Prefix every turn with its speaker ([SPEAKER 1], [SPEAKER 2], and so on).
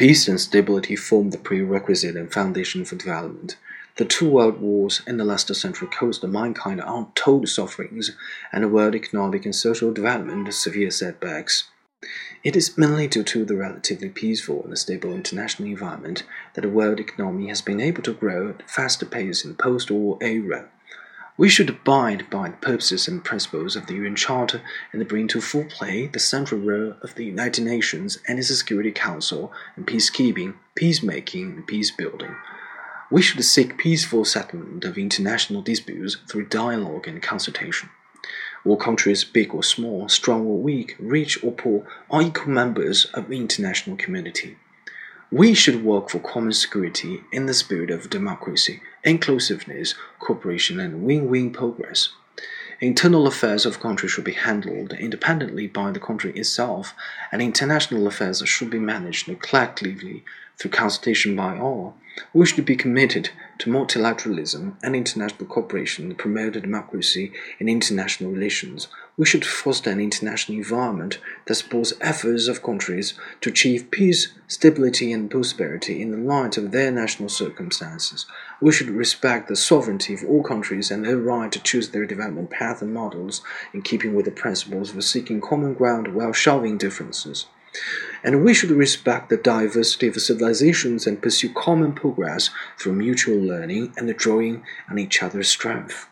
[SPEAKER 1] Peace and stability form the prerequisite and foundation for development. The two world wars and the last century caused mankind untold sufferings and the world economic and social development severe setbacks. It is mainly due to the relatively peaceful and stable international environment that the world economy has been able to grow at a faster pace in the post-war era. We should abide by the purposes and principles of the UN Charter and bring to full play the central role of the United Nations and its Security Council in peacekeeping, peacemaking, and peace building. We should seek peaceful settlement of international disputes through dialogue and consultation. All countries, big or small, strong or weak, rich or poor, are equal members of the international community. We should work for common security in the spirit of democracy, inclusiveness, cooperation, and win-win progress. Internal affairs of countries should be handled independently by the country itself, and international affairs should be managed collectively through consultation by all. We should be committed to multilateralism and international cooperation to promote democracy in international relations. We should foster an international environment that supports efforts of countries to achieve peace, stability, and prosperity in the light of their national circumstances. We should respect the sovereignty of all countries and their right to choose their development path and models in keeping with the principles of seeking common ground while shelving differences and we should respect the diversity of civilizations and pursue common progress through mutual learning and the drawing on each other's strength.